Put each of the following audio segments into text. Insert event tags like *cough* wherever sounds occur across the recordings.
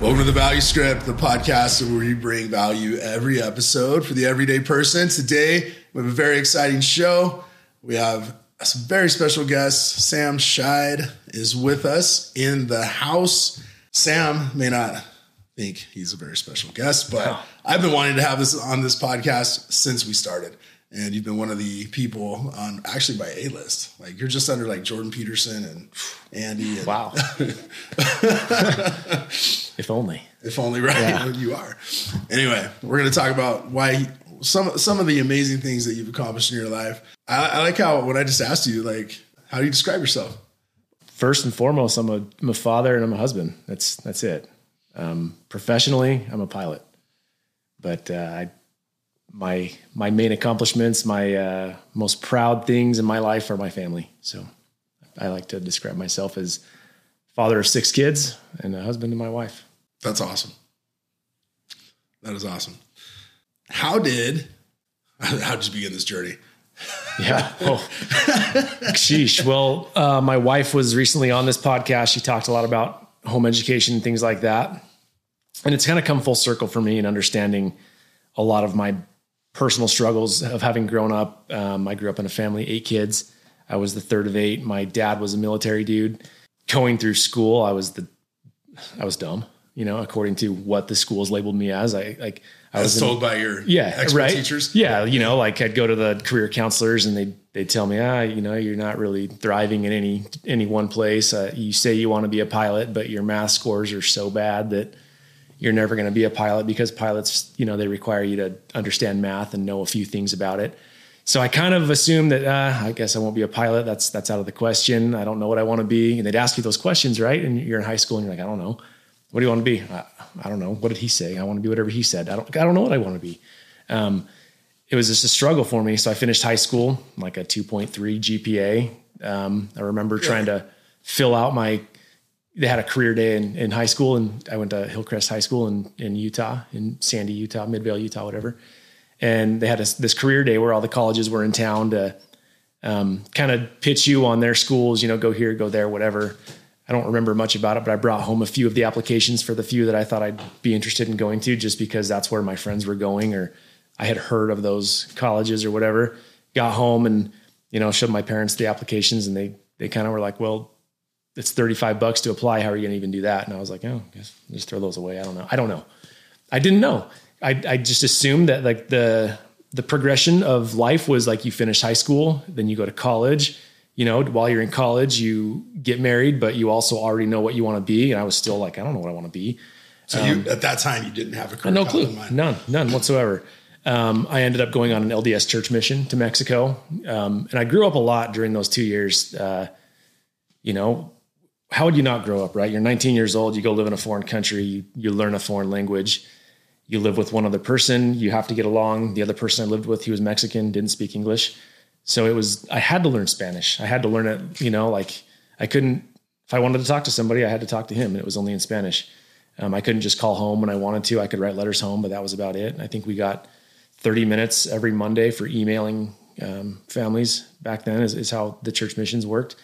Welcome to the Value Script, the podcast where we bring value every episode for the everyday person. Today, we have a very exciting show. We have some very special guests. Sam Scheid is with us in the house. Sam may not think he's a very special guest, but I've been wanting to have this on this podcast since we started. And you've been one of the people on actually by A list. Like you're just under like Jordan Peterson and Andy. And, Wow. *laughs* *laughs* if only. if only *laughs* right Yeah. you are. Anyway, we're going to talk about why some some of the amazing things that you've accomplished in your life. I, I like how when I just asked you, like, how do you describe yourself? First and foremost, I'm a, I'm a father and I'm a husband. That's that's it. Um, professionally, I'm a pilot, but uh, I, my my main accomplishments, my uh, most proud things in my life are my family. So I like to describe myself as father of six kids and a husband to my wife. That's awesome. That is awesome. How did how did you begin this journey? Yeah. Oh, sheesh. Well, uh, my wife was recently on this podcast. She talked a lot about home education and things like that. And it's kind of come full circle for me in understanding a lot of my personal struggles of having grown up. Um, I grew up in a family, eight kids. I was the third of eight. My dad was a military dude. Going through school, I was the, I was dumb, you know, according to what the schools labeled me as. I like, I As was in- told by your yeah, expert right. teachers. Yeah, you know, like I'd go to the career counselors and they they tell me, ah, you know, you're not really thriving in any any one place. Uh, you say you want to be a pilot, but your math scores are so bad that you're never going to be a pilot because pilots, you know, they require you to understand math and know a few things about it. So I kind of assumed that uh, I guess I won't be a pilot. That's that's out of the question. I don't know what I want to be. And they'd ask you those questions, right? And you're in high school and you're like, I don't know. What do you want to be? I, I don't know. What did he say? I want to be whatever he said. I don't. I don't know what I want to be. Um, it was just a struggle for me. So I finished high school like a 2.3 GPA. Um, I remember trying to fill out my. They had a career day in, in high school, and I went to Hillcrest High School in in Utah, in Sandy, Utah, Midvale, Utah, whatever. And they had this, this career day where all the colleges were in town to um, kind of pitch you on their schools. You know, go here, go there, whatever. I don't remember much about it, but I brought home a few of the applications for the few that I thought I'd be interested in going to, just because that's where my friends were going, or I had heard of those colleges or whatever. Got home and you know showed my parents the applications, and they they kind of were like, "Well, it's thirty five bucks to apply. How are you to even do that?" And I was like, "Oh, I guess just throw those away." I don't know. I don't know. I didn't know. I I just assumed that like the the progression of life was like you finish high school, then you go to college. You know, while you're in college, you get married, but you also already know what you want to be. And I was still like, I don't know what I want to be. So you at that time you didn't have a career No clue. in mind. None, none whatsoever. Um, I ended up going on an LDS church mission to Mexico. Um, and I grew up a lot during those two years. Uh, you know, how would you not grow up, right? You're 19 years old, you go live in a foreign country, you, you learn a foreign language, you live with one other person, you have to get along. The other person I lived with, he was Mexican, didn't speak English. So it was, I had to learn Spanish. I had to learn it, you know, like I couldn't, if I wanted to talk to somebody, I had to talk to him and it was only in Spanish. Um, I couldn't just call home when I wanted to. I could write letters home, but that was about it. I think we got 30 minutes every Monday for emailing um, families back then is, is how the church missions worked.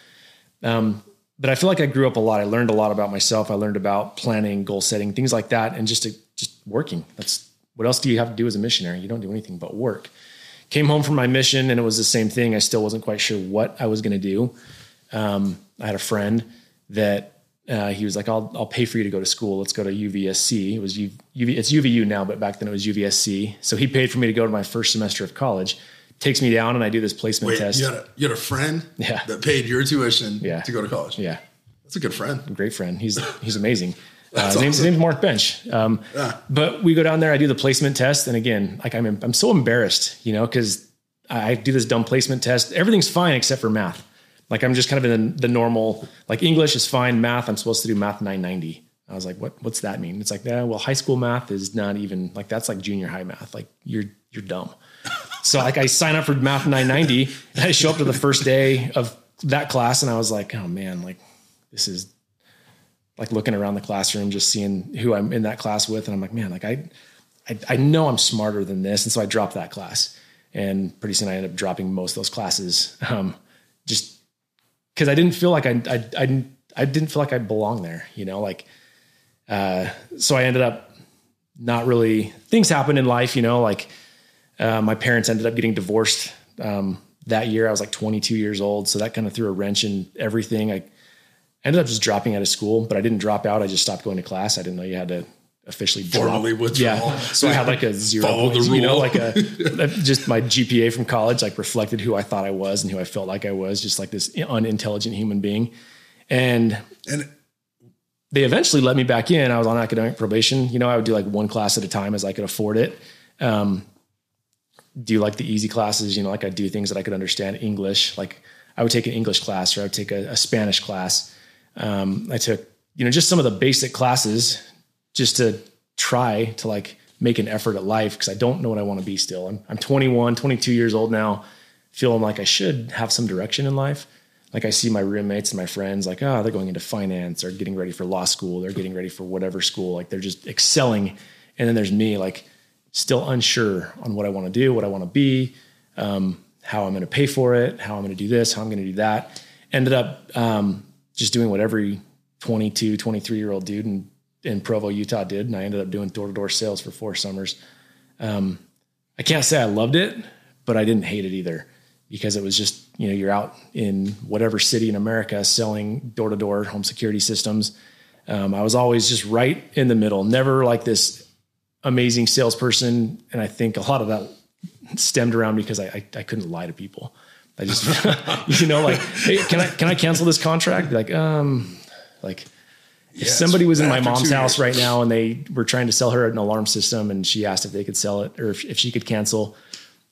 Um, but I feel like I grew up a lot. I learned a lot about myself. I learned about planning, goal setting, things like that, and just to, just working. That's what else do you have to do as a missionary? You don't do anything but work. Came home from my mission, and it was the same thing. I still wasn't quite sure what I was going to do. Um, I had a friend that uh, he was like, "I'll I'll pay for you to go to school. Let's go to UVSC." It was U, UV, it's UVU now, but back then it was UVSC. So he paid for me to go to my first semester of college. Takes me down, and I do this placement Wait, test. you had a you had a friend *laughs* Yeah. that paid your tuition Yeah. to go to college. yeah, That's a good friend. great friend. He's he's amazing. Uh, his, name's, his name's Mark Bench. Um, Yeah. But we go down there. I do the placement test, and again, like I'm I'm so embarrassed, you know, because I do this dumb placement test. Everything's fine except for math. Like I'm just kind of in the, the normal. Like English is fine. Math, I'm supposed to do math 990. I was like, what What's that mean? It's like, yeah, well, high school math is not even like that's like junior high math. Like you're you're dumb. *laughs* So like I sign up for math 990 and I show up to the first day of that class and I was like, oh man, like this is like looking around the classroom, just seeing who I'm in that class with. And I'm like, man, like I, I, I know I'm smarter than this. And so I dropped that class and pretty soon I ended up dropping most of those classes. Um, just cause I didn't feel like I, I, I I didn't feel like I belonged there, you know, like, uh, so I ended up not really things happen in life, you know, like uh, my parents ended up getting divorced um, that year. I was like 22 years old, so that kind of threw a wrench in everything. I ended up just dropping out of school, but I didn't drop out. I just stopped going to class. I didn't know you had to officially formally drop. withdraw. Yeah, so I had like a zero. Follow points, the You know, like *laughs* a just my GPA from college like reflected who I thought I was and who I felt like I was, just like this unintelligent human being. And And they eventually let me back in. I was on academic probation. You know, I would do like one class at a time as I could afford it. Um, do like the easy classes, you know, like I do things that I could understand English. Like I would take an English class or I would take a, a Spanish class. Um, I took, you know, just some of the basic classes just to try to like make an effort at life because I don't know what I want to be still. I'm, I'm 21, 22 years old now, feeling like I should have some direction in life. Like I see my roommates and my friends, like, oh, they're going into finance or getting ready for law school. They're getting ready for whatever school. Like they're just excelling. And then there's me, like, still unsure on what I want to do, what I want to be, um, how I'm going to pay for it, how I'm going to do this, how I'm going to do that. Ended up um, just doing what every 22, 23 year old dude in, in Provo, Utah did. And I ended up doing door to door sales for four summers. Um, I can't say I loved it, but I didn't hate it either because it was just, you know, you're out in whatever city in America selling door to door home security systems. Um, I was always just right in the middle, never like this amazing salesperson. And I think a lot of that stemmed around because I, I, I couldn't lie to people. I just, *laughs* you know, like, hey, can I, can I cancel this contract? Like, um, like if Yes, somebody was in my mom's house right now and they were trying to sell her an alarm system and she asked if they could sell it or if, if she could cancel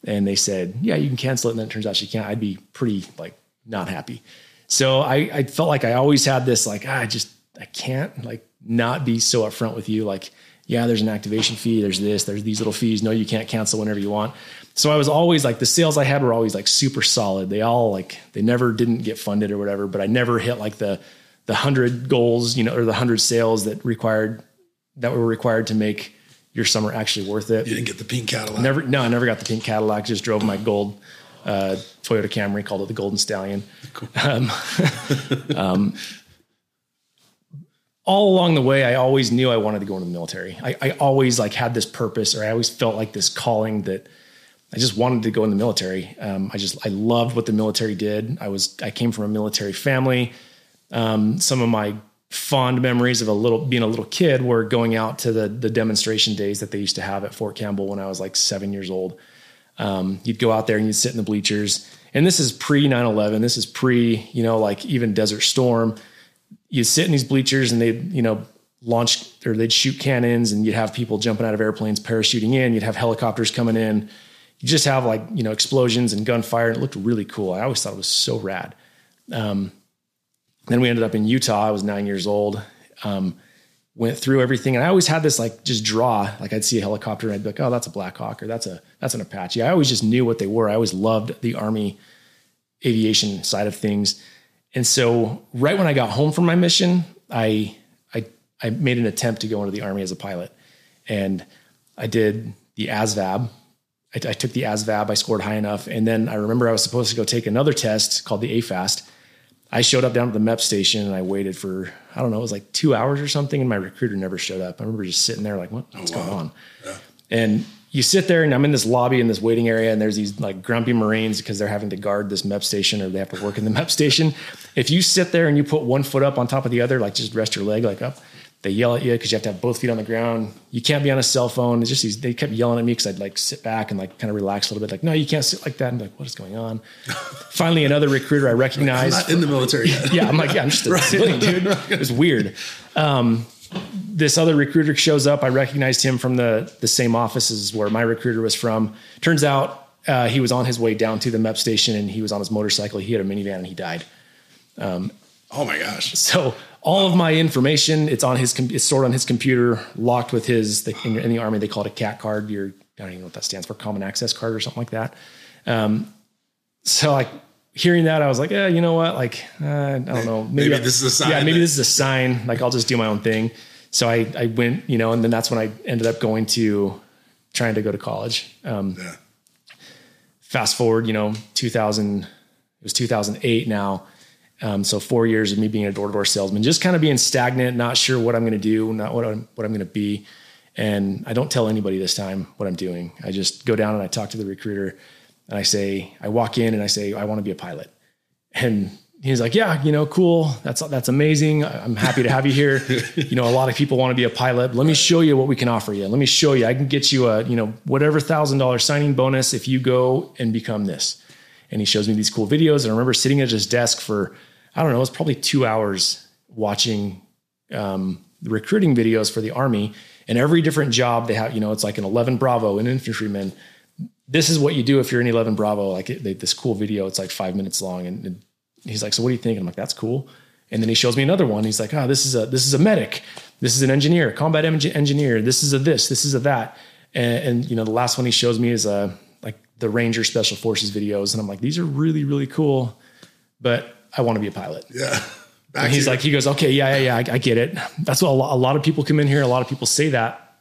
and they said, yeah, you can cancel it. And then it turns out she can't, I'd be pretty like not happy. So I, I felt like I always had this, like, ah, I just, I can't like not be so upfront with you. Like, yeah, there's an activation fee. There's this, there's these little fees. No, you can't cancel whenever you want. So I was always like, the sales I had were always like super solid. They all like, they never didn't get funded or whatever, but I never hit like the, the hundred goals, you know, or the hundred sales that required, that were required to make your summer actually worth it. you didn't get the pink Cadillac. Never, no, I never got the pink Cadillac. Just drove my gold uh, Toyota Camry, called it the Golden Stallion. Um, *laughs* um, all along the way, I always knew I wanted to go into the military. I, I always like had this purpose, or I always felt like this calling that I just wanted to go in the military. Um, I just I loved what the military did. I was I came from a military family. Um, some of my fond memories of a little being a little kid were going out to the the demonstration days that they used to have at Fort Campbell when I was like seven years old. Um, you'd go out there and you'd sit in the bleachers. And this is pre 9 11. This is pre, you know, like even Desert Storm. You'd sit in these bleachers and they'd, you know, launch or they'd shoot cannons and you'd have people jumping out of airplanes, parachuting in. You'd have helicopters coming in. You just have like, you know, explosions and gunfire. And it looked really cool. I always thought it was so rad. Um, then we ended up in Utah. I was nine years old. Um, went through everything, and I always had this like just draw. Like I'd see a helicopter, and I'd be like, "Oh, that's a Black Hawk," or "That's a that's an Apache." I always just knew what they were. I always loved the Army aviation side of things, and so right when I got home from my mission, I I I made an attempt to go into the Army as a pilot, and I did the ASVAB. I, I took the ASVAB. I scored high enough, and then I remember I was supposed to go take another test called the AFAST. I showed up down at the MEP station and I waited for, I don't know, it was like two hours or something. And my recruiter never showed up. I remember just sitting there like, what, oh, what's going on? And you sit there and I'm in this lobby in this waiting area and there's these like grumpy Marines because they're having to guard this MEP station or they have to work in the *laughs* MEP station. If you sit there and you put one foot up on top of the other, like just rest your leg like up, they yell at you because you have to have both feet on the ground. You can't be on a cell phone. It's just these, they kept yelling at me because I'd like sit back and like kind of relax a little bit. Like, no, you can't sit like that. And like, what is going on? *laughs* Finally, another recruiter I I'm recognized. not in the military yet. *laughs* yeah, I'm like, yeah, I'm just a civilian, dude. It was weird. Um, this other recruiter shows up. I recognized him from the the same offices where my recruiter was from. Turns out uh, he was on his way down to the MEP station and he was on his motorcycle. He had a minivan and he died. Oh my gosh. So all of my information, it's on his, it's stored on his computer, locked with his. The, in, in the army, they call it a CAC card. Your I don't even know what that stands for, Common Access Card or something like that. Um, so like hearing that, I was like, yeah, you know what? Like uh, I don't know, Maybe I- this is a sign Yeah, maybe this is a sign. Like I'll just do my own thing. So I I went, you know, and then that's when I ended up going to trying to go to college. Um, Yeah. fast forward, you know, 2000, it was 2008 now. Um, so four years of me being a door to door salesman, just kind of being stagnant, not sure what I'm going to do, not what I'm, what I'm going to be. And I don't tell anybody this time what I'm doing. I just go down and I talk to the recruiter and I say, I walk in and I say, I want to be a pilot. And he's like, yeah, you know, cool. That's, that's amazing. I'm happy to have you here. *laughs* you know, a lot of people want to be a pilot. Let me show you what we can offer you. Let me show you, I can get you a, you know, whatever thousand dollar signing bonus if you go and become this. And he shows me these cool videos. And I remember sitting at his desk for, I don't know, it was probably two hours watching um, recruiting videos for the army and every different job they have, you know, it's like an 11 Bravo, an infantryman. This is what you do if you're an 11 Bravo. Like it, they, this cool video, it's like five minutes long. And, and, he's like, so what do you think? And I'm like, that's cool. And then he shows me another one. He's like, oh, this is a, this is a medic. This is an engineer, combat engineer. This is a this, this is a that. And, and you know, the last one he shows me is a, like the Ranger Special Forces videos. And I'm like, these are really, really cool, but I want to be a pilot. Yeah. Back and he's like, he goes, okay, yeah, yeah, yeah, I, I get it. That's what a lot, a lot, of people come in here. A lot of people say that.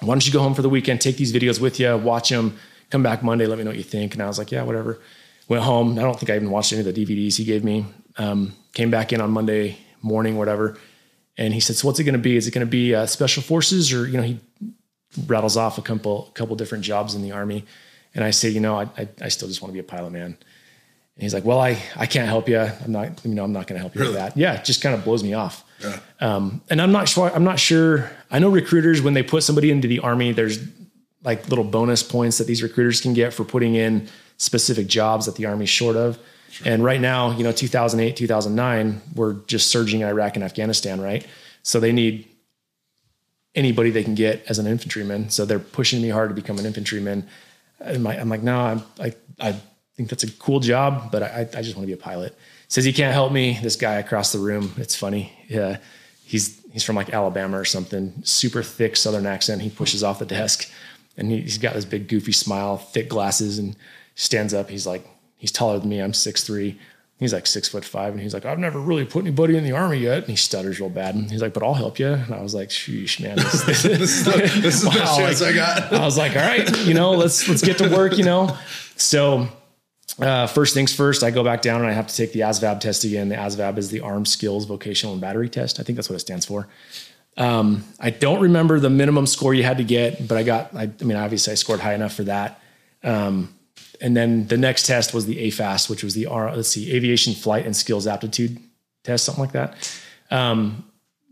Why don't you go home for the weekend, take these videos with you, watch them, come back Monday, let me know what you think. And I was like, yeah, whatever. Went home. I don't think I even watched any of the DVDs he gave me. Um, came back in on Monday morning, whatever. And he said, so what's it going to be? Is it going to be uh, special forces or, you know, he rattles off a couple, couple different jobs in the army. And I say, you know, I, I, I still just want to be a pilot, man. And he's like, well, I, I can't help you. I'm not, you know, I'm not going to help you really? with that. Yeah. It just kind of blows me off. Yeah. Um, and I'm not sure, I'm not sure. I know recruiters, when they put somebody into the army, there's like little bonus points that these recruiters can get for putting in specific jobs that the army's short of. Sure. And right now, you know, 2008, 2009, we're just surging in Iraq and Afghanistan, right? So they need anybody they can get as an infantryman. So they're pushing me hard to become an infantryman. I'm like, I'm like no, I'm, I, I think that's a cool job, but I, I just want to be a pilot. Says he can't help me. This guy across the room, it's funny. Yeah, he's he's from like Alabama or something. Super thick Southern accent. He pushes off the desk, and he, has got this big goofy smile, thick glasses, and stands up. He's like, he's taller than me. I'm six three. He's like six foot five, and he's like, I've never really put anybody in the army yet. And he stutters real bad. And he's like, but I'll help you. And I was like, sheesh, man, this, *laughs* this, this is the, this is *laughs* wow, the chance like, I got. I was like, all right, you know, let's let's get to work, you know. So uh, first things first, I go back down and I have to take the ASVAB test again. The ASVAB is the Armed Skills Vocational and Battery Test. I think that's what it stands for. Um, I don't remember the minimum score you had to get, but I got, I, I mean, obviously I scored high enough for that. Um, and then the next test was the AFAS, which was the, R, let's see, Aviation Flight and Skills Aptitude Test, something like that. Um,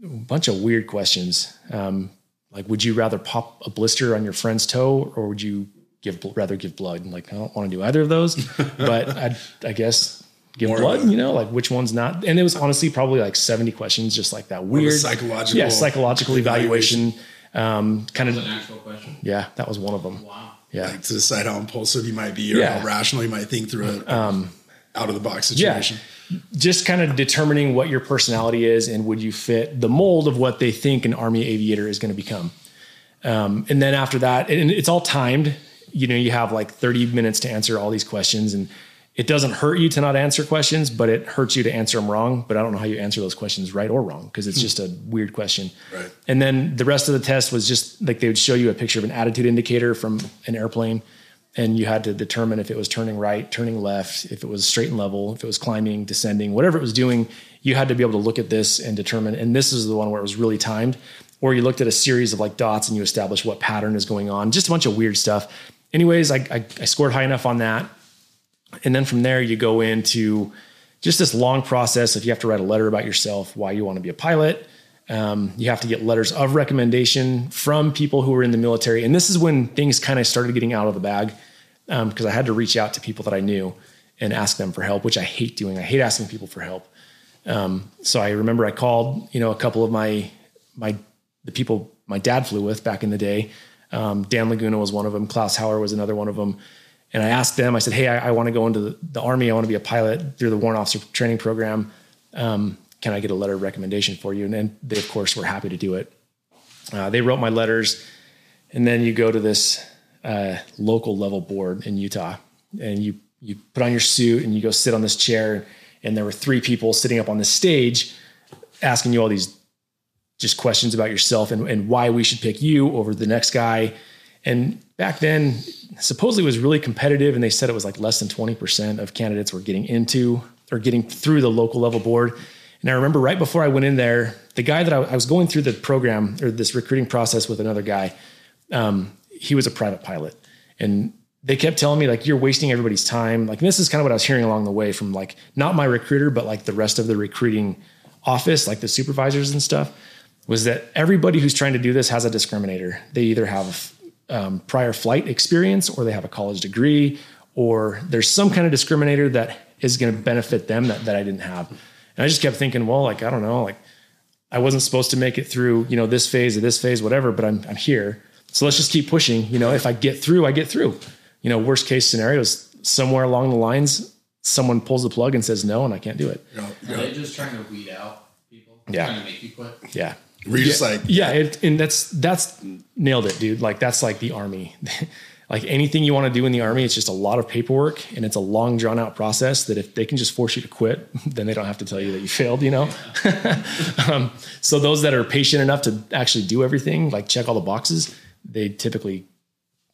a bunch of weird questions. Um, like, would you rather pop a blister on your friend's toe or would you give rather give blood. like I don't want to do either of those, *laughs* but I, I guess give More blood. You know, like which one's not? And it was honestly probably like seventy questions, just like that weird psychological, yeah, psychological evaluation. evaluation. Um, kind of an actual question. Yeah, that was one of them. Wow. Yeah, like to decide how impulsive you might be or yeah. how rational you might think through it. Um, out of the box situation. Yeah. Just kind of determining what your personality is and would you fit the mold of what they think an army aviator is going to become. Um, and then after that, and it's all timed you know, you have like 30 minutes to answer all these questions and it doesn't hurt you to not answer questions, but it hurts you to answer them wrong. But I don't know how you answer those questions right or wrong because it's hmm. just a weird question. Right. And then the rest of the test was just like they would show you a picture of an attitude indicator from an airplane, and you had to determine if it was turning right, turning left, if it was straight and level, if it was climbing, descending, whatever it was doing. You had to be able to look at this and determine. And this is the one where it was really timed, where you looked at a series of like dots and you established what pattern is going on. Just a bunch of weird stuff anyways, I, I, I scored high enough on that. And then from there, you go into just this long process. If you have to write a letter about yourself, why you want to be a pilot, um, you have to get letters of recommendation from people who are in the military. And this is when things kind of started getting out of the bag because um, I had to reach out to people that I knew and ask them for help, which I hate doing. I hate asking people for help. Um, so I remember I called, you know, a couple of my my the people my dad flew with back in the day um, Dan Laguna was one of them. Klaus Hauer was another one of them. And I asked them, I said, Hey, I, I want to go into the, the, Army. I want to be a pilot through the Warrant Officer Training Program. Um, can I get a letter of recommendation for you? And then they, of course, were happy to do it. Uh, they wrote my letters. And then you go to this uh, local level board in Utah and you, you put on your suit and you go sit on this chair. And there were three people sitting up on the stage asking you all these just questions about yourself and, and why we should pick you over the next guy. And back then, supposedly was really competitive, and they said it was like less than 20% of candidates were getting into or getting through the local level board. And I remember right before I went in there, the guy that I, I was going through the program or this recruiting process with another guy, um, he was a private pilot. And they kept telling me like you're wasting everybody's time. Like this is kind of what I was hearing along the way from like not my recruiter, but like the rest of the recruiting office, like the supervisors and stuff, was that everybody who's trying to do this has a discriminator. They either have um, prior flight experience or they have a college degree or there's some kind of discriminator that is going to benefit them that, that I didn't have. And I just kept thinking, well, like, I don't know, like I wasn't supposed to make it through, you know, this phase or this phase, whatever, but I'm, I'm here. So let's just keep pushing. You know, if I get through, I get through. You know, worst case scenarios, somewhere along the lines, someone pulls the plug and says no, and I can't do it. Are they just trying to weed out people? Yeah. Trying to make you quit? Yeah. Were you just like, Yeah, it, and that's that's nailed it, dude. Like that's like the army. *laughs* like anything you want to do in the army, it's just a lot of paperwork and it's a long drawn out process that if they can just force you to quit, *laughs* then they don't have to tell you that you failed, you know? *laughs* um, so those that are patient enough to actually do everything, like check all the boxes, they typically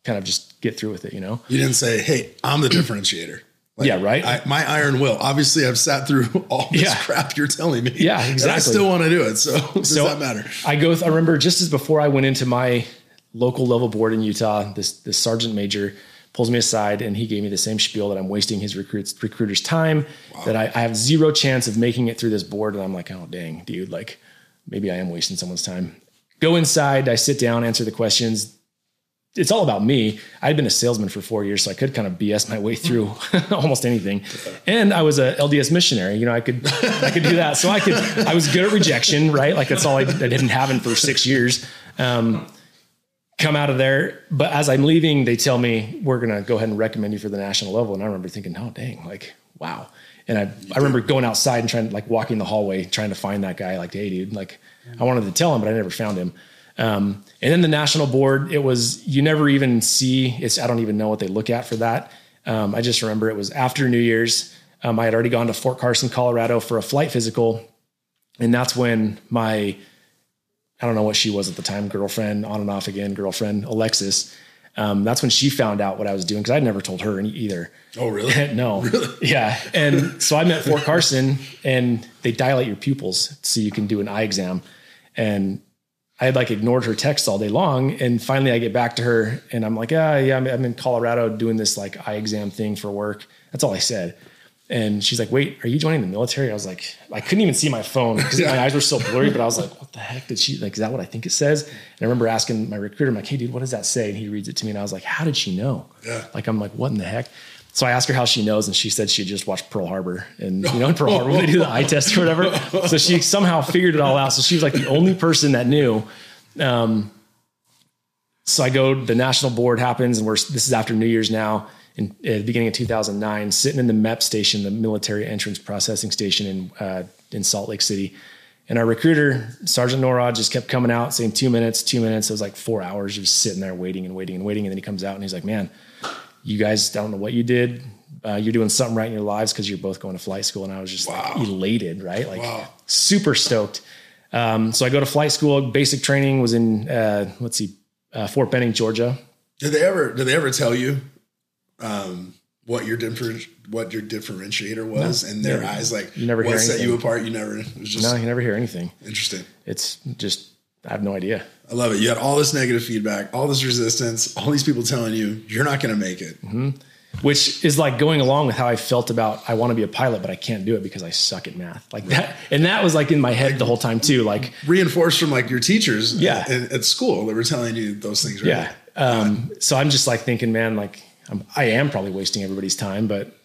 kind of just get through with it, you know? you didn't say, hey, I'm the differentiator. Like, Yeah, right? I, my iron will. Obviously, I've sat through *laughs* all this Yeah. crap you're telling me. Yeah, And I still want to do it. So, *laughs* does So that matter? I go. I remember just as before I went into my local level board in Utah, this this sergeant major pulls me aside and he gave me the same spiel that I'm wasting his recruits recruiter's time, that I, I have zero chance of making it through this board, and I'm like, oh dang, dude, like maybe I am wasting someone's time. Go inside, I sit down, answer the questions. It's all about me. I'd been a salesman for four years, so I could kind of BS my way through *laughs* almost anything. And I was a LDS missionary. You know, I could I could do that. So I could I was good at rejection, right? Like that's all I, I didn't have in for six years. Um, come out of there, but as I'm leaving, they tell me we're gonna go ahead and recommend you for the national level. And I remember thinking, oh dang, like wow. And I I remember going outside and trying to like walking the hallway trying to find that guy. Like, hey, dude, like I wanted to tell him, but I never found him. Um, and then the national board, it was you never even see. It's I don't even know what they look at for that. Um, I just remember it was after New Year's. Um, I had already gone to Fort Carson, Colorado for a flight physical, and that's when my I don't know what she was at the time, girlfriend, on and off again, girlfriend, Alexis. Um, that's when she found out what I was doing because I'd never told her any, either. Oh, really? *laughs* no. *laughs* Really? Yeah. And so I met Fort Carson and they dilate your pupils so you can do an eye exam. And I had like ignored her texts all day long. And finally I get back to her and I'm like, ah, yeah, I'm, I'm in Colorado doing this like eye exam thing for work. That's all I said. And she's like, wait, are you joining the military? I was like, I couldn't even see my phone because my *laughs* eyes were so blurry, but I was like, what the heck did she like? Is that what I think it says? And I remember asking my recruiter, I'm like, hey dude, what does that say? And he reads it to me and I was like, how did she know? Yeah. Like, I'm like, what in the heck? So I asked her how she knows, and she said she just watched Pearl Harbor, and you know, in Pearl Harbor when they do the eye test or whatever. So she somehow figured it all out. So she was like the only person that knew. Um, so I go, the national board happens, and we're this is after New Year's now, in at the beginning of 2009, sitting in the MEP station, the military entrance processing station in uh, in Salt Lake City. And our recruiter, Sergeant Norod, just kept coming out saying two minutes, two minutes. It was like four hours just sitting there waiting and waiting and waiting. And then he comes out and he's like, man, you guys don't know what you did. Uh, you're doing something right in your lives because you're both going to flight school. And I was just Wow. like elated, right? Like Wow. super stoked. Um, so I go to flight school. Basic training was in, uh, let's see, uh, Fort Benning, Georgia. Did they ever? Did they ever tell you um, what your different what your differentiator was in their eyes? Like You never what hear set anything. you apart? You never. It was just No, you never hear anything. interesting. It's just, I have no idea. I love it. You had all this negative feedback, all this resistance, all these people telling you you're not going to make it. which is like going along with how I felt about I want to be a pilot, but I can't do it because I suck at math. Like that, and that was like in my head the whole time too. Like, Reinforced from like your teachers, Yeah. at, at school that were telling you those things. Right? yeah. Um, so I'm just like thinking, man, like I'm, I am probably wasting everybody's time, but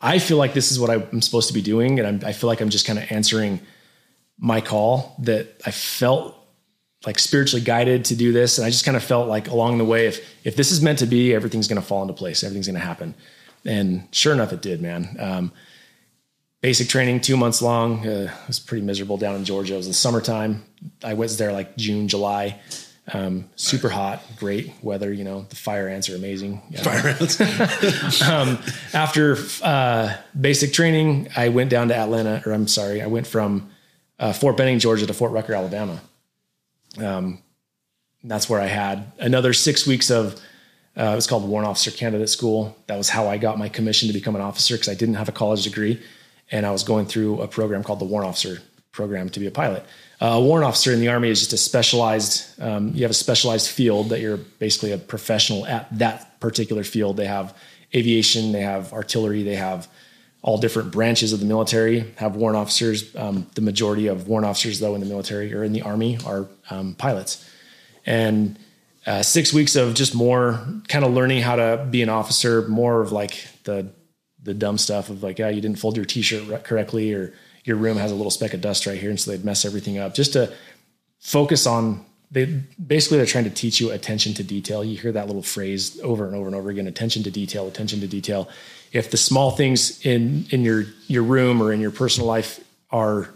I feel like this is what I'm supposed to be doing, and I'm, I feel like I'm just kind of answering my call that I felt like spiritually guided to do this, and I just kind of felt like along the way, if if this is meant to be, everything's going to fall into place, everything's going to happen, and sure enough, it did, man. Um, basic training, two months long. Uh, it was pretty miserable down in Georgia. It was the summertime. I was there like June, July. Um, super hot, great weather. You know, the fire ants are amazing. Yeah. Fire ants. *laughs* After uh, basic training, I went down to Atlanta, or I'm sorry, I went from uh, Fort Benning, Georgia to Fort Rucker, Alabama. Um, that's where I had another six weeks of, uh, it was called Warrant Officer Candidate School. That was how I got my commission to become an officer because I didn't have a college degree. and I was going through a program called the warrant officer program to be a pilot. Uh, a warrant officer in the Army is just a specialized, um, you have a specialized field that you're basically a professional at that particular field. They have aviation, they have artillery, they have all different branches of the military have warrant officers. Um, the majority of warrant officers, though, in the military or in the Army are um, pilots. And uh, six weeks of just more kind of learning how to be an officer, more of like the the dumb stuff of like, yeah, you didn't fold your t-shirt correctly, or your room has a little speck of dust right here, and so they'd mess everything up. Just to focus on they basically they're trying to teach you attention to detail. You hear that little phrase over and over and over again: attention to detail, attention to detail. If the small things in in your your room or in your personal life are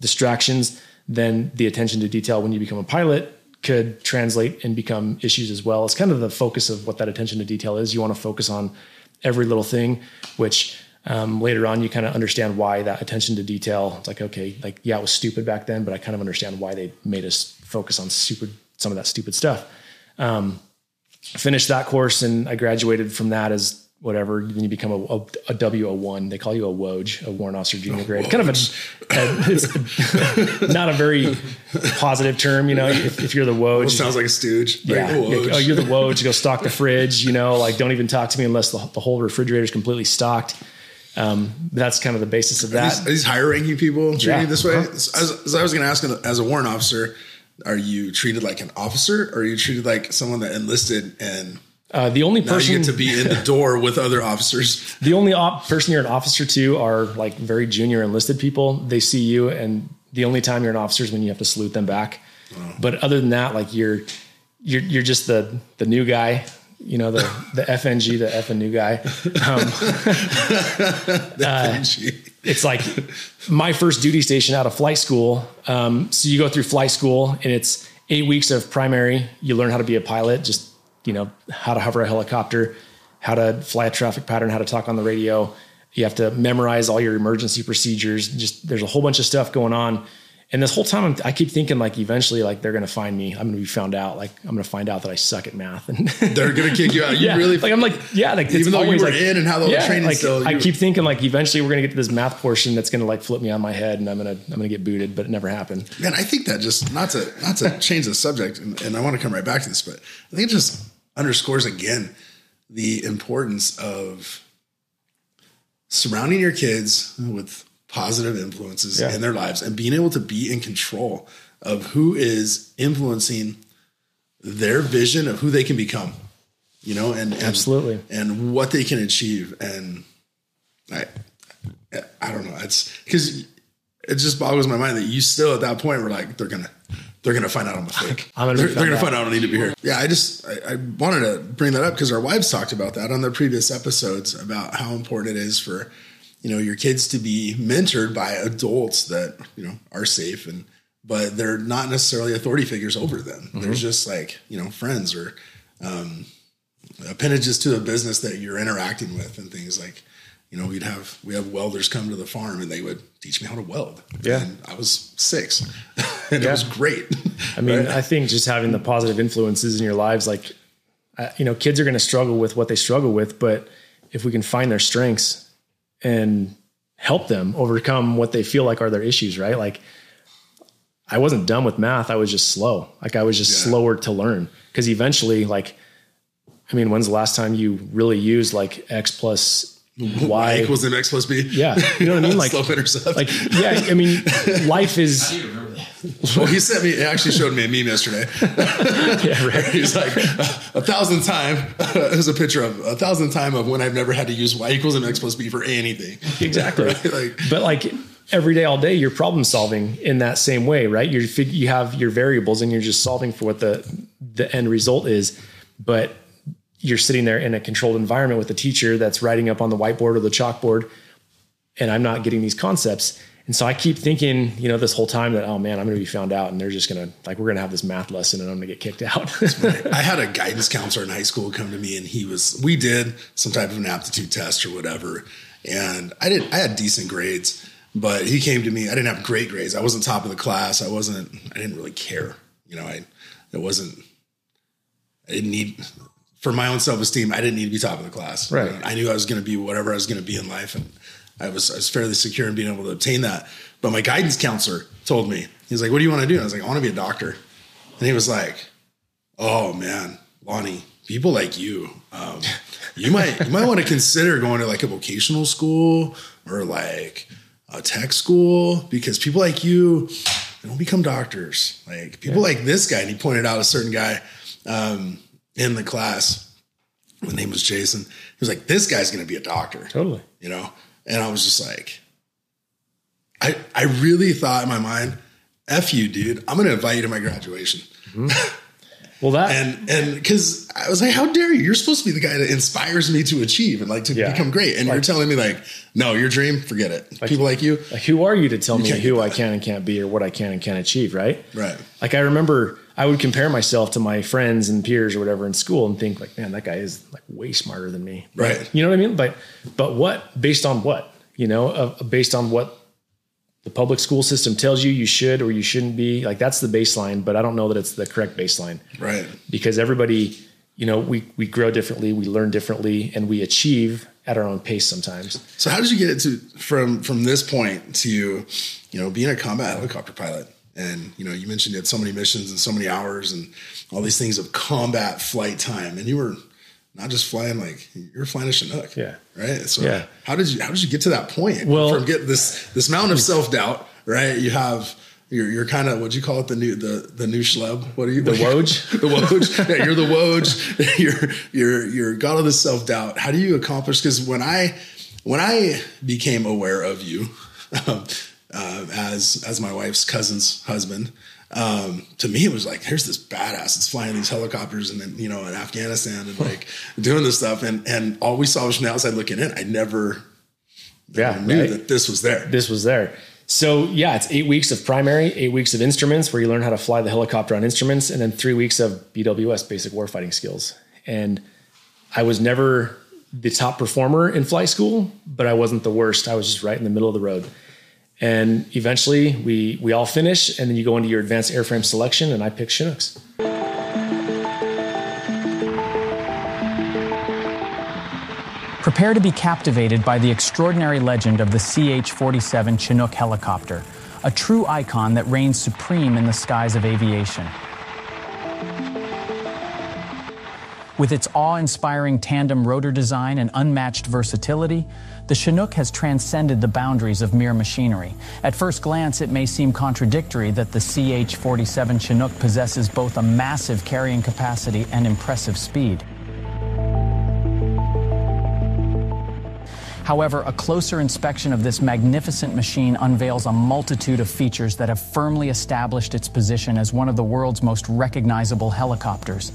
distractions, then the attention to detail when you become a pilot could translate and become issues as well. It's kind of the focus of what that attention to detail is. You want to focus on every little thing, which um, later on you kind of understand why that attention to detail. It's like okay, like yeah, it was stupid back then, but I kind of understand why they made us focus on super some of that stupid stuff. Um, finished that course and I graduated from that as whatever. Then you become a, a, a WO1. They call you a Woj, a warrant officer junior grade. Kind of a, a not a very positive term, you know. If, if you're the Woj, Well, sounds like a stooge. yeah. Like, oh, you're the Woj. Go stock the fridge. You know, like don't even talk to me unless the, the whole refrigerator is completely stocked. Um, that's kind of the basis of Are that. these, are these higher ranking people treated Yeah. this way? Uh-huh. As, as I was going to ask, as a warrant officer, are you treated like an officer, or are you treated like someone that enlisted and Uh, the only now person you get to be in the door with other officers? *laughs* the only op- person you're an officer to are like very junior enlisted people. They see you, and the only time you're an officer is when you have to salute them back. But other than that, like you're you're you're just the the new guy. You know the the FNG, the F and new guy. Um, *laughs* it's like my first duty station out of flight school. Um, so you go through flight school, and it's eight weeks of primary. You learn how to be a pilot, just you know how to hover a helicopter, how to fly a traffic pattern, how to talk on the radio. You have to memorize all your emergency procedures. Just there's a whole bunch of stuff going on. And this whole time, I'm, I keep thinking like eventually, like they're gonna find me. I'm gonna be found out. Like I'm gonna find out that I suck at math. And *laughs* They're going to kick you out. *laughs* You yeah, really like I'm like yeah, like Even though you were like, in and how the training like, still- I keep thinking like eventually we're gonna get to this math portion that's gonna like flip me on my head and I'm gonna I'm gonna get booted, but it never happened. Man, I think that just not to not to *laughs* change the subject, and, and I want to come right back to this, but I think it just underscores again the importance of surrounding your kids with positive influences Yeah. in their lives and being able to be in control of who is influencing their vision of who they can become. You know, and, and Absolutely. and what they can achieve. And I, I don't know. It's because it just boggles my mind that you still at that point were like, they're gonna, they're gonna find out I'm a fake. *laughs* I'm gonna they're, they're gonna out. find out I don't need to be here. Yeah, I just I, I wanted to bring that up because our wives talked about that on their previous episodes about how important it is for you know your kids to be mentored by adults that you know are safe and but they're not necessarily authority figures over them. Mm-hmm. There's just like you know friends or um, appendages to a business that you're interacting with and things like you know we'd have we have welders come to the farm and they would teach me how to weld Yeah. and i was six *laughs* and it was great I mean, Right? I think just having the positive influences in your lives, like, uh, you know, kids are going to struggle with what they struggle with, but if we can find their strengths and help them overcome what they feel like are their issues, right? Like, I wasn't done with math. I was just slow. Like, I was just Yeah. slower to learn because eventually, like, I mean, when's the last time you really used like X plus y Y? equals mx plus b yeah. You know what I mean? *laughs* Like, slope intercept like, yeah, I mean, life is, How do you remember that? well he sent me he actually showed me a meme yesterday *laughs* yeah, right. *laughs* he's like a thousand time there's a picture of a thousand time of when i've never had to use y equals mx plus b for anything Exactly. Right? Like- but like every day, all day, you're problem solving in that same way, right? You're you have your variables and you're just solving for what the the end result is. But you're sitting there in a controlled environment with a teacher that's writing up on the whiteboard or the chalkboard, and I'm not getting these concepts. And so I keep thinking, you know, this whole time that, oh man, I'm going to be found out and they're just going to, like, we're going to have this math lesson and I'm going to get kicked *laughs* out. I had a guidance counselor in high school come to me and he was we did some type of an aptitude test or whatever. And I did I had decent grades, but he came to me, I didn't have great grades. I wasn't top of the class. I wasn't I didn't really care. You know, I it wasn't I didn't need for my own self esteem, I didn't need to be top of the class. Right. I knew I was gonna be whatever I was gonna be in life and I was I was fairly secure in being able to obtain that. But my guidance counselor told me he's like, "What do you want to do?" I was like, "I want to be a doctor," and he was like, "Oh man, Lonnie, people like you, um, you might you might want to consider going to like a vocational school or like a tech school because people like you they don't become doctors. Like people like this guy." And he pointed out a certain guy um, in the class. My name was Jason. He was like, "This guy's going to be a doctor." Totally. you know and i was just like i i really thought in my mind f you dude i'm gonna invite you to my graduation mm-hmm. *laughs* Well, that and and because i was like how dare you you're supposed to be the guy that inspires me to achieve and like to Yeah. become great and you're telling me like no your dream forget it people like you like, who are you to tell *laughs* me can't who I can and can't be or what I can and can't achieve, right? right Like I remember I would compare myself to my friends and peers or whatever in school and think like, man, that guy is like way smarter than me. Right. You know what I mean? But but what based on what? You know, uh, based on what the public school system tells you you should or you shouldn't be. Like that's the baseline, but I don't know that it's the correct baseline right because everybody, you know, we we grow differently, we learn differently, and we achieve at our own pace sometimes. so how did you get it to from from this point to you know being a combat helicopter pilot and you know you mentioned you had so many missions and so many hours and all these things of combat flight time. And you were not just flying like you're flying a chinook Yeah. right? So Yeah. how did you how did you get to that point? Well- from get this this mountain of self-doubt right? You have you're, you're kind of what'd you call it? The new the the new schlub? What are you The Woj? *laughs* the Woj. Yeah you're the Woj. *laughs* You're you're you're god of the self-doubt. How do you accomplish? Because when I when I became aware of you *laughs* um, uh, as as my wife's cousin's husband um, to me it was like here's this badass that's flying these helicopters and then you know in Afghanistan and like doing this stuff and and all we saw was from the outside looking in I never Yeah. knew right? that this was there this was there. So yeah, it's eight weeks of primary, eight weeks of instruments where you learn how to fly the helicopter on instruments, and then three weeks of BWS basic warfighting skills. And I was never the top performer in flight school, but I wasn't the worst. I was just right in the middle of the road. And eventually we we all finish, and then you go into your advanced airframe selection, and I pick Chinooks. Prepare to be captivated by the extraordinary legend of the CH 47 Chinook helicopter, a true icon that reigns supreme in the skies of aviation. With its awe inspiring tandem rotor design and unmatched versatility, the Chinook has transcended the boundaries of mere machinery. At first glance, it may seem contradictory that the CH 47 Chinook possesses both a massive carrying capacity and impressive speed. However, a closer inspection of this magnificent machine unveils a multitude of features that have firmly established its position as one of the world's most recognizable helicopters.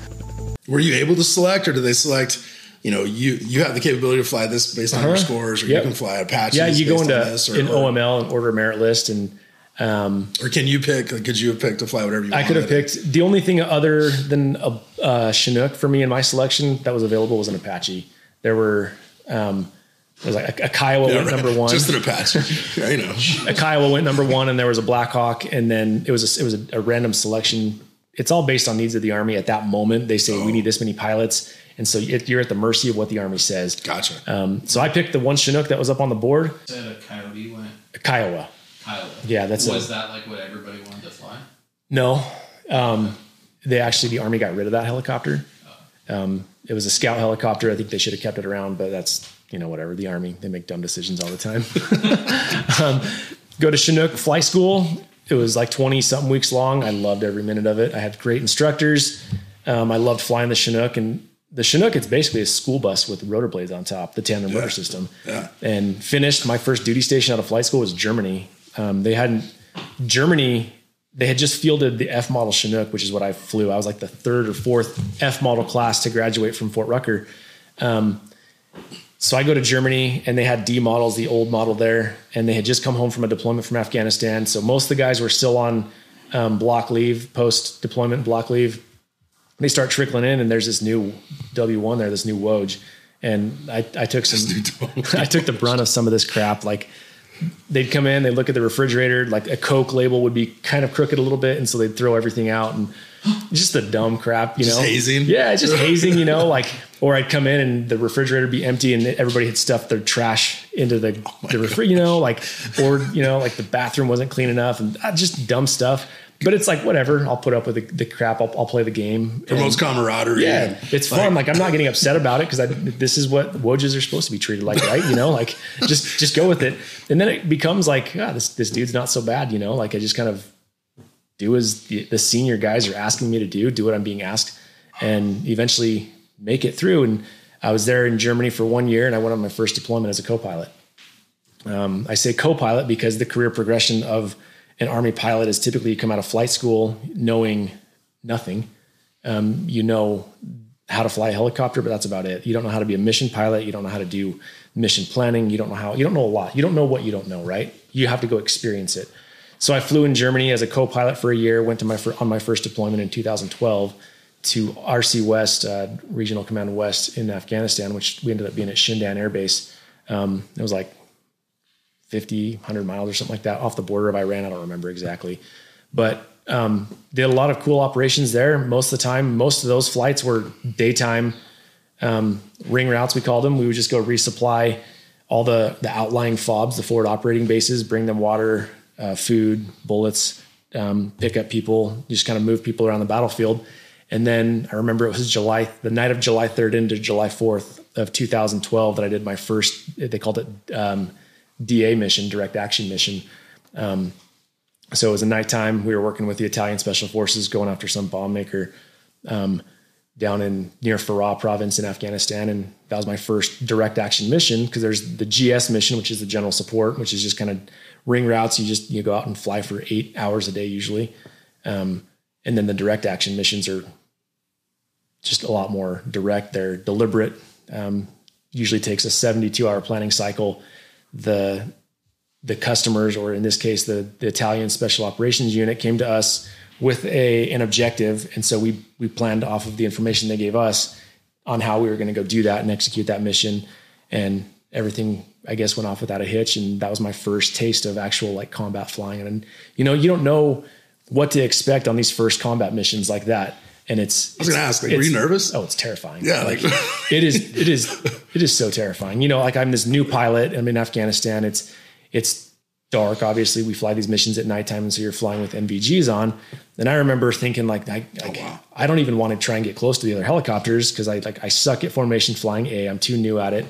were you able to select or did they select you know you you have the capability to fly this based on your Uh-huh. scores or Yep. you can fly Apache Yeah, you go into or, an OML and order merit list, and um, or can you pick like, could you have picked to fly whatever you I wanted could have picked the only thing other than a, a Chinook for me in my selection that was available was an Apache. There were um, there was like a, a Kiowa Yeah, went right. number one. just an Apache *laughs* yeah, you know a Kiowa went number one, and there was a Blackhawk, and then it was a, it was a, a random selection. It's all based on needs of the army at that moment. They say Oh. we need this many pilots, and so you're at the mercy of what the army says. gotcha Um, so I picked the one Chinook that was up on the board, Said a coyote went a Kiowa. Kiowa. Yeah, that's was a- that like what everybody wanted to fly? No, um, they actually the army got rid of that helicopter. Um, it was a scout helicopter. I think they should have kept it around, but that's you know whatever. The army they make dumb decisions all the time. *laughs* um, go to Chinook fly school. It was like twenty something weeks long. I loved every minute of it. I had great instructors. Um, I loved flying the Chinook and the Chinook. It's basically a school bus with rotor blades on top, the tandem rotor system. Yeah. And finished my first duty station out of flight school was Germany. Um, they hadn't Germany they had just fielded the F model Chinook, which is what I flew. I was like the third or fourth F model class to graduate from Fort Rucker. Um, so I go to Germany and they had D models, the old model there, and they had just come home from a deployment from Afghanistan. So most of the guys were still on um, block leave, post deployment block leave. They start trickling in, and there's this new W1 there, this new Woj. And I, I took some, *laughs* I took the brunt of some of this crap. Like they'd come in, they'd look at the refrigerator, like a Coke label would be kind of crooked a little bit, and so they'd throw everything out and just the dumb crap, you Just know, hazing? Yeah, just *laughs* hazing, you know, like, or I'd come in and the refrigerator be empty and everybody had stuffed their trash into the Oh the refrigerator, you know, like, or you know, like the bathroom wasn't clean enough and uh, just dumb stuff. But it's like whatever. I'll put up with the, the crap. I'll, I'll play the game. Promotes camaraderie. yeah, it's fun. Like I'm not getting upset about it because this is what Wojs are supposed to be treated like, right? You know, like just just go with it. And then it becomes like, ah, this this dude's not so bad. You know, like I just kind of do as the, the senior guys are asking me to do, do what I'm being asked, and eventually make it through. And I was there in Germany for one year, and I went on my first deployment as a co-pilot. Um, I say co-pilot because the career progression of an Army pilot is typically you come out of flight school knowing nothing. Um, you know how to fly a helicopter, but that's about it. You don't know how to be a mission pilot. You don't know how to do mission planning. You don't know how. You don't know a lot. You don't know what you don't know, right? You have to go experience it. So I flew in Germany as a co-pilot for a year. Went to my on my first deployment in 2012 to RC West, uh, Regional Command West in Afghanistan, which we ended up being at Shindand Air Base. Um, it was like 50, 100 miles or something like that off the border of Iran. I don't remember exactly, but um, did a lot of cool operations there. Most of the time, most of those flights were daytime um, ring routes. We called them. We would just go resupply all the the outlying fobs, the forward operating bases, bring them water, uh, food, bullets, um, pick up people, just kind of move people around the battlefield. And then I remember it was July, the night of July 3rd into July 4th of 2012 that I did my first, they called it um, DA mission, direct action mission. Um, so it was a nighttime. We were working with the Italian Special Forces going after some bomb maker um, down in near Farah province in Afghanistan. And that was my first direct action mission because there's the GS mission, which is the general support, which is just kind of ring routes. You just, you go out and fly for eight hours a day usually. Um, and then the direct action missions are just a lot more direct. They're deliberate. Um, usually takes a 72 hour planning cycle. The the customers, or in this case, the, the Italian Special Operations Unit, came to us with a an objective, and so we we planned off of the information they gave us on how we were going to go do that and execute that mission, and everything I guess went off without a hitch, and that was my first taste of actual like combat flying, and you know you don't know what to expect on these first combat missions like that, and it's I was going to ask, like, were you nervous? Oh, it's terrifying. Yeah, like- it is. It is. It is so terrifying. You know, like I'm this new pilot. I'm in Afghanistan. It's it's dark. Obviously, we fly these missions at nighttime, and so you're flying with NVGs on. And I remember thinking, like, I, oh, like, wow. I don't even want to try and get close to the other helicopters because I like I suck at formation flying. A, I'm too new at it.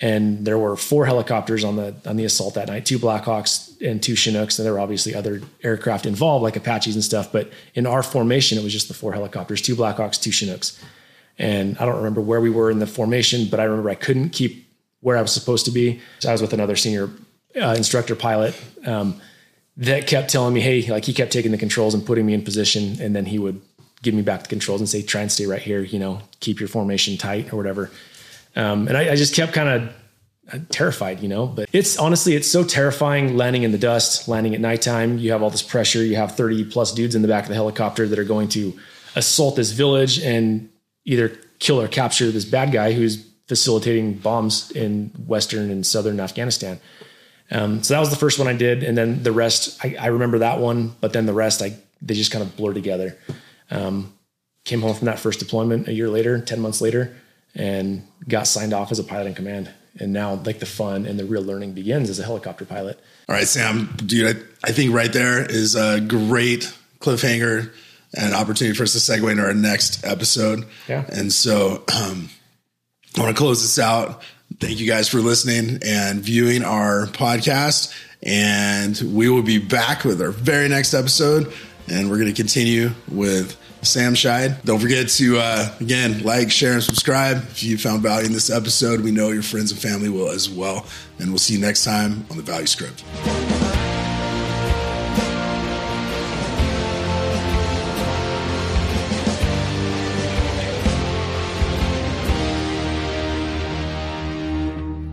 And there were four helicopters on the on the assault that night, two Blackhawks and two Chinooks. And there were obviously other aircraft involved, like Apaches and stuff. But in our formation, it was just the four helicopters, two Blackhawks, two Chinooks. And I don't remember where we were in the formation, but I remember I couldn't keep where I was supposed to be. So I was with another senior uh, instructor pilot um, that kept telling me, "Hey," like he kept taking the controls and putting me in position, and then he would give me back the controls and say, "Try and stay right here. You know, keep your formation tight or whatever." Um, and I, I just kept kind of terrified, you know. But it's honestly, it's so terrifying landing in the dust, landing at nighttime. You have all this pressure. You have thirty plus dudes in the back of the helicopter that are going to assault this village and either kill or capture this bad guy who's facilitating bombs in western and southern Afghanistan. Um, so that was the first one I did, and then the rest I, I remember that one, but then the rest I they just kind of blur together. Um, came home from that first deployment a year later, ten months later, and got signed off as a pilot in command. And now, like the fun and the real learning begins as a helicopter pilot. All right, Sam, dude, I, I think right there is a great cliffhanger and opportunity for us to segue into our next episode. Yeah. And so um, I want to close this out. Thank you guys for listening and viewing our podcast. And we will be back with our very next episode. And we're going to continue with Sam Scheid. Don't forget to, uh, again, like, share, and subscribe. If you found value in this episode, we know your friends and family will as well. And we'll see you next time on the Value Script.